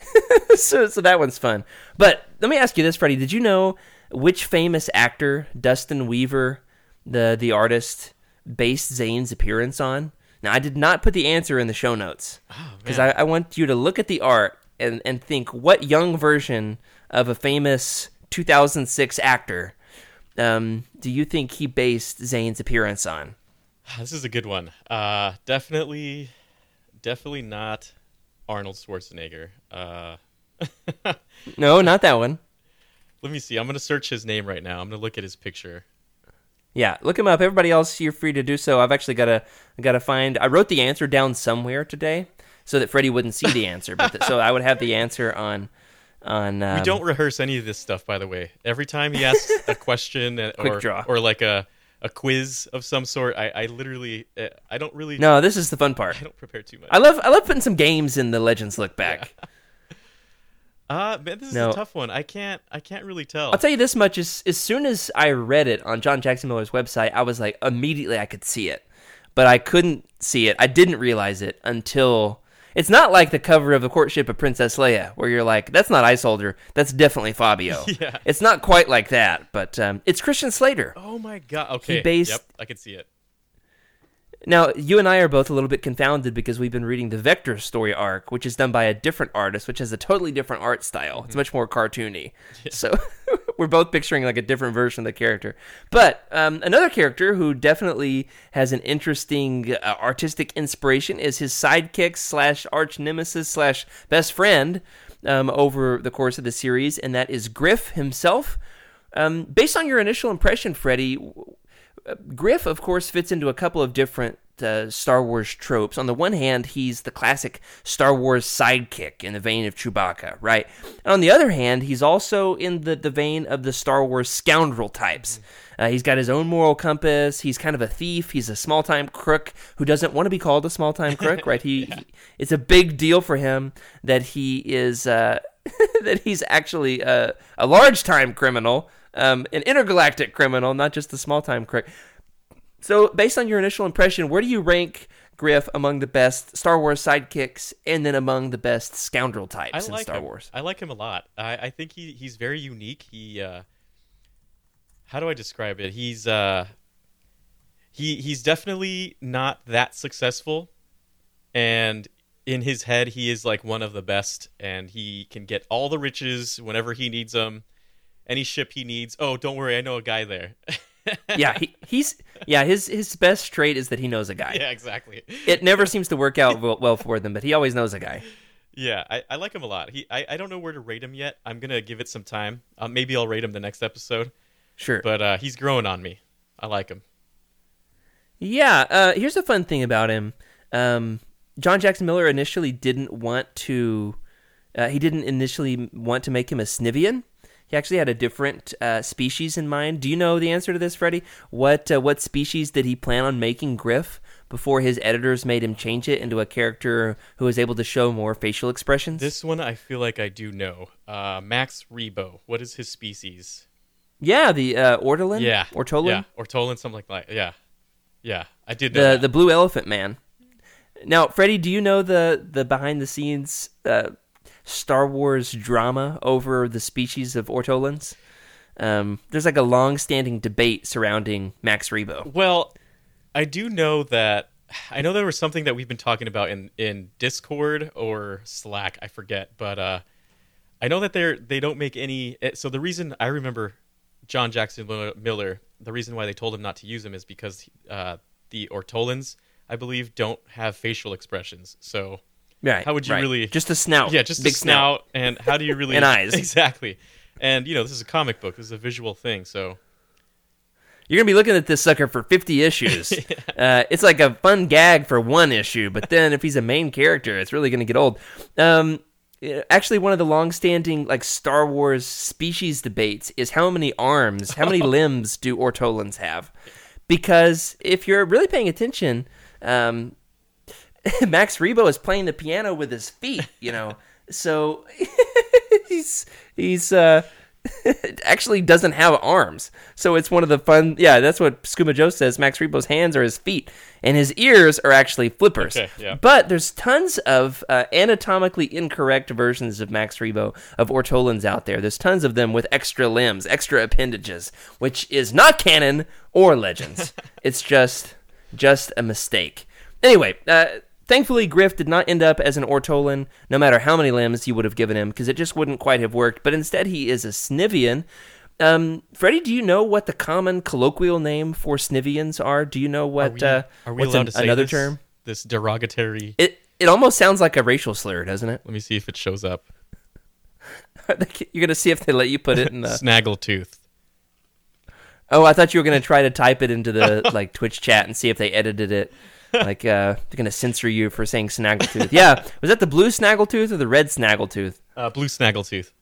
so, so that one's fun. But let me ask you this, Freddie. Did you know which famous actor Dustin Weaver, the the artist, based Zayne's appearance on? Now, I did not put the answer in the show notes because I, I want you to look at the art and, and think what young version of a famous 2006 actor um, do you think he based Zayne's appearance on? this is a good one. Uh, definitely, definitely not Arnold Schwarzenegger. Uh, No, not that one. let me see. I'm gonna search his name right now. I'm gonna look at his picture. Yeah, look him up. Everybody else, you're free to do so. I've actually got to got to find. I wrote the answer down somewhere today so that Freddie wouldn't see the answer, but th- so I would have the answer on on. Um, We don't rehearse any of this stuff, by the way. Every time he asks a question or, draw. or like a, a quiz of some sort, I, I literally, uh, I don't really, No, this is the fun part. I don't prepare too much. I love I love putting some games in the Legends look back. Uh, man, this is No. a tough one. I can't, I can't really tell. I'll tell you this much: as as soon as I read it on John Jackson Miller's website, I was like, immediately I could see it, but I couldn't see it. I didn't realize it until it's not like the cover of the courtship of Princess Leia, where you're like, that's not Isolder, that's definitely Fabio. Yeah. it's not quite like that, but um, it's Christian Slater. oh my god. Okay. based- Yep, I can see it. Now, you and I are both a little bit confounded because we've been reading the Vector story arc, which is done by a different artist, which has a totally different art style. It's much more cartoony. So we're both picturing like a different version of the character. But um, another character who definitely has an interesting uh, artistic inspiration is his sidekick slash arch nemesis slash best friend um, over the course of the series, and that is Griff himself. Um, based on your initial impression, Freddie, Griff, of course, fits into a couple of different uh, Star Wars tropes. On the one hand, he's the classic Star Wars sidekick in the vein of Chewbacca, right? And on the other hand, he's also in the, the vein of the Star Wars scoundrel types. Uh, he's got his own moral compass. He's kind of a thief. He's a small time crook who doesn't want to be called a small time crook, right? He, he- it's a big deal for him that he is uh, that he's actually a, a large time criminal, um, an intergalactic criminal, not just a small time crook. So, based on your initial impression, where do you rank Griff among the best Star Wars sidekicks, and then among the best scoundrel types in Star him. Wars? I like him a lot. I, I think he he's very unique. He uh, how do I describe it? He's uh, he he's definitely not that successful, and in his head he is like one of the best, and he can get all the riches whenever he needs them. Any ship he needs. Oh, don't worry, I know a guy there. yeah, he, he's yeah. His his best trait is that he knows a guy. yeah, exactly. It never seems to work out well, for them, but he always knows a guy. Yeah, I, I like him a lot. He I, I don't know where to rate him yet. I'm gonna give it some time. Uh, maybe I'll rate him the next episode. Sure. But uh, he's growing on me. I like him. Yeah, uh, here's the fun thing about him. Um, John Jackson Miller initially didn't want to. Uh, he didn't initially want to make him a Snivian. He actually had a different uh, species in mind. Do you know the answer to this, Freddie? What uh, what species did he plan on making Griff before his editors made him change it into a character who was able to show more facial expressions? This one I feel like I do know. Uh, Max Rebo. What is his species? yeah, the uh, Ortolan? Yeah. Ortolan? Yeah. Ortolan, something like that. Yeah. Yeah. I did know the that. the blue elephant man. Now, Freddie, do you know the the behind the scenes uh, Star Wars drama over the species of ortolans? Um, there's like a long standing debate surrounding Max Rebo. Well, I do know that I know there was something that we've been talking about in in Discord or Slack, I forget, but uh I know that they're they don't make any eh, so the reason I remember John Jackson Miller, the reason why they told him not to use him is because uh the Ortolans, I believe, don't have facial expressions. So Right. How would you right. really- just a snout? yeah, just big a snout, and how do you really And eyes. exactly? And you know, this is a comic book. This is a visual thing, so You're gonna be looking at this sucker for 50 issues. uh, it's like a fun gag for one issue, but then if he's a main character, it's really gonna get old. Um, actually, one of the long-standing like Star Wars species debates is how many arms, how many limbs do ortolans have? Because if you're really paying attention, um, Max Rebo is playing the piano with his feet, you know. so he's he's uh actually doesn't have arms. So it's one of the fun yeah, that's what Skooma Joe says. Max Rebo's hands are his feet and his ears are actually flippers. Okay, yeah. But there's tons of uh, anatomically incorrect versions of Max Rebo of ortolans out there. There's tons of them with extra limbs, extra appendages, which is not canon or legends. it's just just a mistake. Anyway, uh, thankfully Griff did not end up as an Ortolan, no matter how many limbs you would have given him, because it just wouldn't quite have worked. But instead, he is a Snivian. Um, Freddie, do you know what the common colloquial name for Snivians are? Do you know are what? we, uh, are we allowed an- to say another this, term? This derogatory. It it almost sounds like a racial slur, doesn't it? Let me see if it shows up. You're gonna see if they let you put it in the. Snaggletooth. Oh, I thought you were gonna try to type it into the like Twitch chat and see if they edited it. Like uh, they're gonna censor you for saying snaggletooth. Yeah, was that the blue snaggletooth or the red snaggletooth? Uh, blue snaggletooth.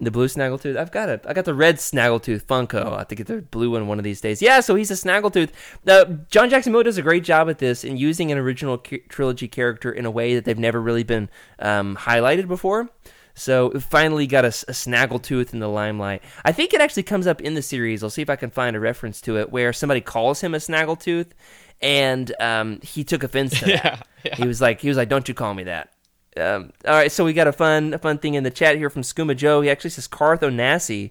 The blue snaggletooth. I've got it. I got the red snaggletooth Funko. I have to get the blue one one of these days. Yeah, so he's a snaggletooth. Uh, John Jackson Miller does a great job at this in using an original trilogy character in a way that they've never really been um, highlighted before. So finally got a snaggletooth in the limelight. I think it actually comes up in the series. I'll see if I can find a reference to it where somebody calls him a snaggletooth, and um, he took offense to that. Yeah, He was like, he was like, "Don't you call me that." Um, all right, so we got a fun, a fun thing in the chat here from Skooma Joe. He actually says Carth Onasi.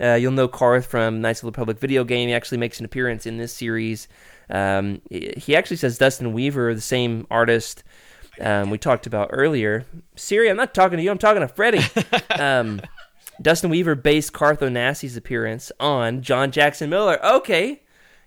Uh, you'll know Carth from Knights of the Republic video game. He actually makes an appearance in this series. Um, he actually says Dustin Weaver, the same artist um, we talked about earlier. Siri, I'm not talking to you. I'm talking to Freddie. um, Dustin Weaver based Carth Onasi's appearance on John Jackson Miller. Okay,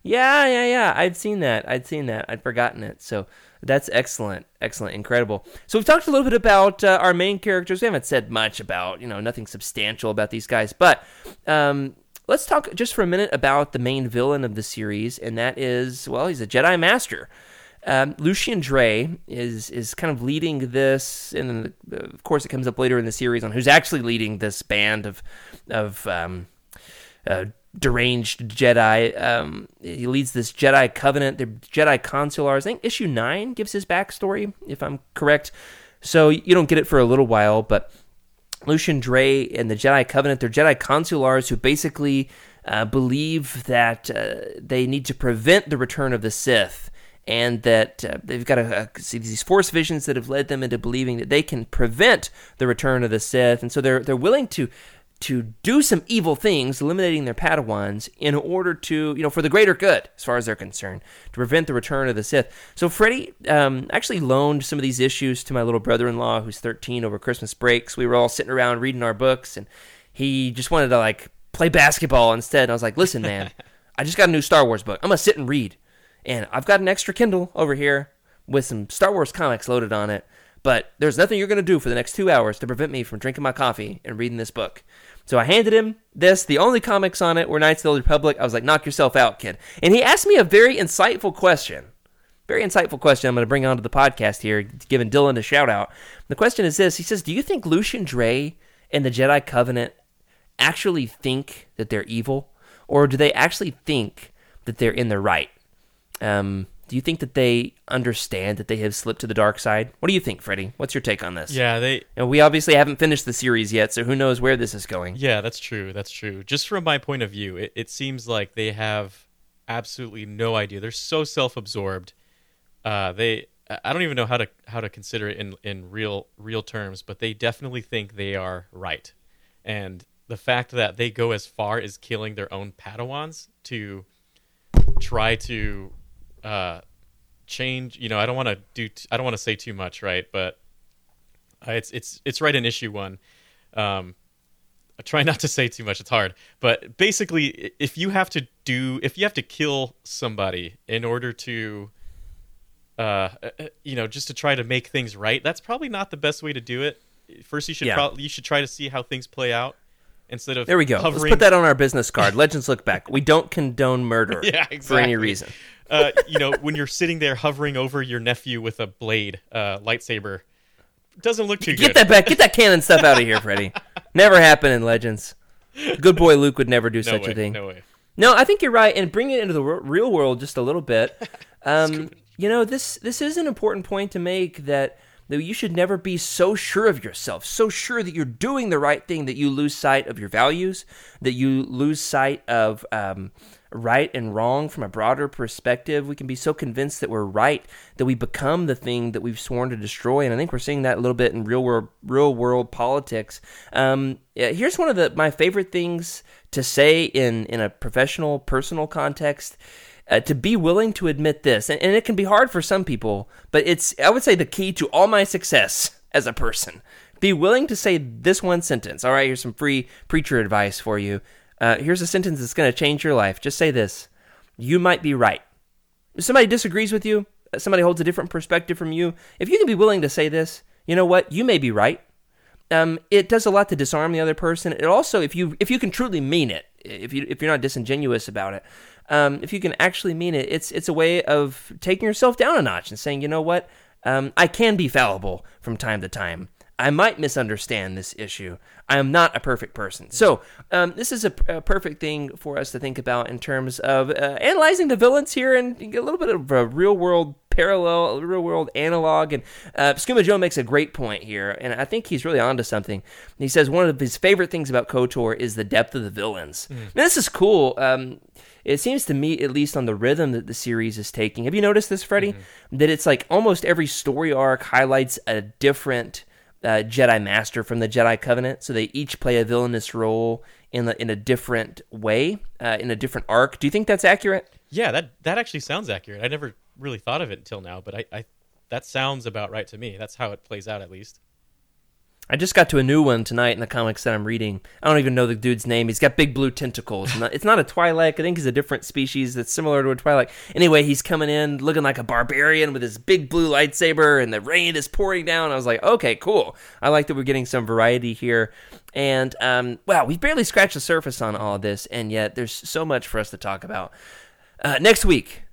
yeah, yeah, yeah. I'd seen that. I'd seen that. I'd forgotten it. So that's excellent, excellent, incredible. So we've talked a little bit about uh, our main characters. We haven't said much about, you know, nothing substantial about these guys, but um, let's talk just for a minute about the main villain of the series, and that is, well, he's a Jedi Master. Um, Lucien Draay is is kind of leading this, and then, of course it comes up later in the series on who's actually leading this band of of um, uh, deranged Jedi. Um, he leads this Jedi Covenant. The Jedi Consulars. I think issue nine gives his backstory, if I'm correct. So you don't get it for a little while, but Lucien Draay and the Jedi Covenant, they're Jedi Consulars who basically uh, believe that uh, they need to prevent the return of the Sith. And that uh, they've got a, a, these force visions that have led them into believing that they can prevent the return of the Sith, and so they're they're willing to to do some evil things, eliminating their Padawans in order to, you know, for the greater good, as far as they're concerned, to prevent the return of the Sith. So Freddie um, actually loaned some of these issues to my little brother-in-law, who's 13, over Christmas breaks. We were all sitting around reading our books, and he just wanted to like play basketball instead. And I was like, "Listen, man, I just got a new Star Wars book. I'm gonna sit and read, and I've got an extra Kindle over here with some Star Wars comics loaded on it." But there's nothing you're going to do for the next two hours to prevent me from drinking my coffee and reading this book. So I handed him this. The only comics on it were Knights of the Old Republic. I was like, knock yourself out, kid. And he asked me a very insightful question. Very insightful question I'm going to bring onto the podcast here, giving Dylan a shout out. The question is this He says, Do you think Lucien Draay and the Jedi Covenant actually think that they're evil? Or do they actually think that they're in the right? Um, Do you think that they understand that they have slipped to the dark side? What do you think, Freddie? What's your take on this? Yeah, they. And we obviously haven't finished the series yet, so who knows where this is going. Yeah, that's true. That's true. Just from my point of view, it, it seems like they have absolutely no idea. They're so self-absorbed. Uh, they. I don't even know how to how to consider it in in real real terms, but they definitely think they are right, and the fact that they go as far as killing their own Padawans to try to uh, change. You know, I don't want to do. T- I don't want to say too much, right? But uh, it's it's it's right in issue one. Um, I try not to say too much. It's hard, but basically, if you have to do, if you have to kill somebody in order to, uh, uh, you know, just to try to make things right, that's probably not the best way to do it. First, you should Yeah. probably you should try to see how things play out instead of There we go. Hovering, Let's put that on our business card. Legends look back. We don't condone murder Yeah, for any reason. Uh, you know, when you're sitting there hovering over your nephew with a blade, uh, lightsaber, doesn't look too Get good. Get that back. Get that canon stuff out of here, Freddy. Never happened in Legends. Good boy Luke would never do no such way, a thing. No way. No, I think you're right, and bring it into the real world just a little bit. Um, you know, this this is an important point to make that that you should never be so sure of yourself, so sure that you're doing the right thing that you lose sight of your values, that you lose sight of um, right and wrong from a broader perspective. We can be so convinced that we're right that we become the thing that we've sworn to destroy, and I think we're seeing that a little bit in real world real world politics. Um, here's one of the my favorite things to say in in a professional personal context uh, to be willing to admit this and, and it can be hard for some people but it's i would say the key to all my success as a person be willing to say this one sentence all right here's some free preacher advice for you uh, here's a sentence that's going to change your life. Just say this. You might be right. If somebody disagrees with you uh, somebody holds a different perspective from you if you can be willing to say this you know what? You may be right. Um, it does a lot to disarm the other person. It also, if you if you can truly mean it, if you if you're not disingenuous about it, um, if you can actually mean it, it's it's a way of taking yourself down a notch and saying, you know what, um, I can be fallible from time to time. I might misunderstand this issue. I am not a perfect person. So, um, this is a, a perfect thing for us to think about in terms of uh, analyzing the villains here and a little bit of a real world parallel, a real world analog. And uh, Skooma Joe makes a great point here, and I think he's really onto something. He says one of his favorite things about KOTOR is the depth of the villains. Now, this is cool. Um, it seems to me, at least on the rhythm that the series is taking. Have you noticed this, Freddie? That it's like almost every story arc highlights a different uh, Jedi Master from the Jedi Covenant, so they each play a villainous role in a, in a different way, uh, in a different arc. Do you think that's accurate? Yeah, that that actually sounds accurate. I never really thought of it until now, but I, I that sounds about right to me. That's how it plays out, at least. I just got to a new one tonight in the comics that I'm reading. I don't even know the dude's name. He's got big blue tentacles. It's not a Twi'lek. I think he's a different species that's similar to a Twi'lek. Anyway, he's coming in looking like a barbarian with his big blue lightsaber, and the rain is pouring down. I was like, okay, cool. I like that we're getting some variety here. And um, wow, we've barely scratched the surface on all this, and yet there's so much for us to talk about. Uh, next week,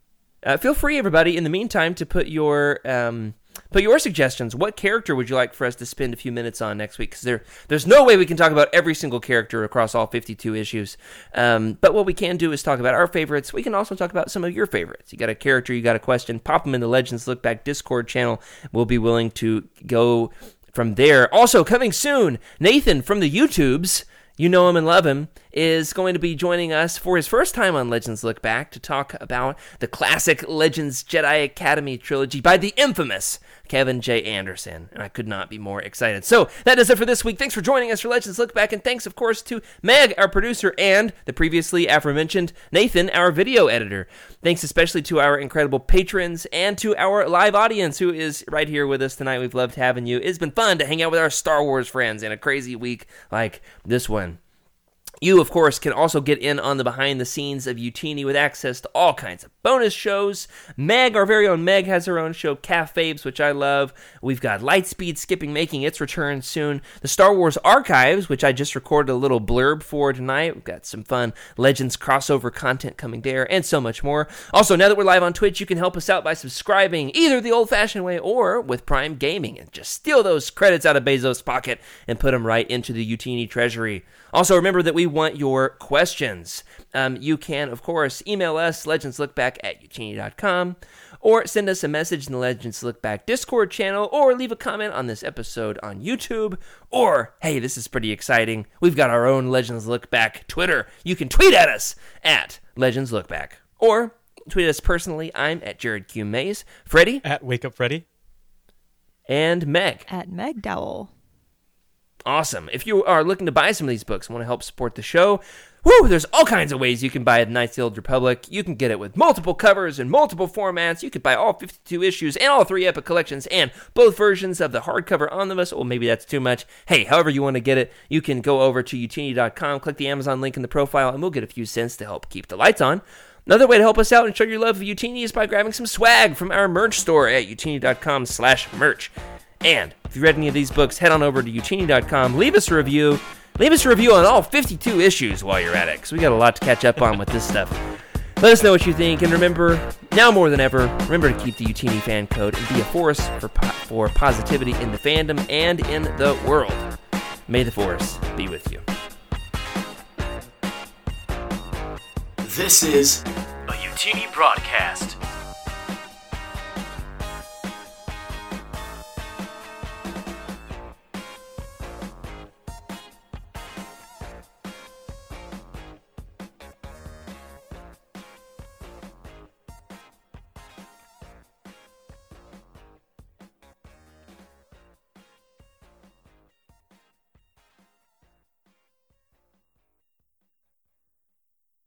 uh, feel free, everybody, in the meantime, to put your um, put your suggestions. What character would you like for us to spend a few minutes on next week? Because there, there's no way we can talk about every single character across all 52 issues. Um, but what we can do is talk about our favorites. We can also talk about some of your favorites. You got a character, you got a question, pop them in the Legends Look Back Discord channel. We'll be willing to go from there. Also, coming soon, Nathan from the YouTubes you know him and love him, is going to be joining us for his first time on Legends Look Back to talk about the classic Legends Jedi Academy trilogy by the infamous Kevin J. Anderson. And I could not be more excited. So that is it for this week. Thanks for joining us for Legends Look Back. And thanks, of course, to Meg, our producer, and the previously aforementioned Nathan, our video editor. Thanks especially to our incredible patrons and to our live audience who is right here with us tonight. We've loved having you. It's been fun to hang out with our Star Wars friends in a crazy week like this one. You, of course, can also get in on the behind the scenes of Utini with access to all kinds of bonus shows. Meg, our very own Meg, has her own show, Cafabes, which I love. We've got Lightspeed Skipping making its return soon. The Star Wars Archives, which I just recorded a little blurb for tonight. We've got some fun Legends crossover content coming there, and so much more. Also, now that we're live on Twitch, you can help us out by subscribing either the old fashioned way or with Prime Gaming and just steal those credits out of Bezos' pocket and put them right into the Utini treasury. Also, remember that we want your questions. Um, you can, of course, email us, legendslookback at utini.com, or send us a message in the Legends Look Back Discord channel, or leave a comment on this episode on YouTube. Or, hey, this is pretty exciting. We've got our own Legends Look Back Twitter. You can tweet at us at Legends Look Back. Or tweet us personally. I'm at Jared Q. Mays. Freddie At Wake Up Freddy. and Meg. At Meg Dowell. Awesome. If you are looking to buy some of these books and want to help support the show, whoo, there's all kinds of ways you can buy in Knights of the Old Republic. You can get it with multiple covers and multiple formats. You could buy all 52 issues and all three epic collections and both versions of the hardcover omnibus. Well, maybe that's too much. Hey, however you want to get it, you can go over to utini.com, click the Amazon link in the profile, and we'll get a few cents to help keep the lights on. Another way to help us out and show your love of Utini is by grabbing some swag from our merch store at utini.com slash merch. And if you read any of these books, head on over to utini.com, leave us a review. Leave us a review on all 52 issues while you're at it, because we got a lot to catch up on with this stuff. Let us know what you think, and remember, now more than ever, remember to keep the Utini fan code and be a force for, po- for positivity in the fandom and in the world. May the force be with you. This is a Utini broadcast.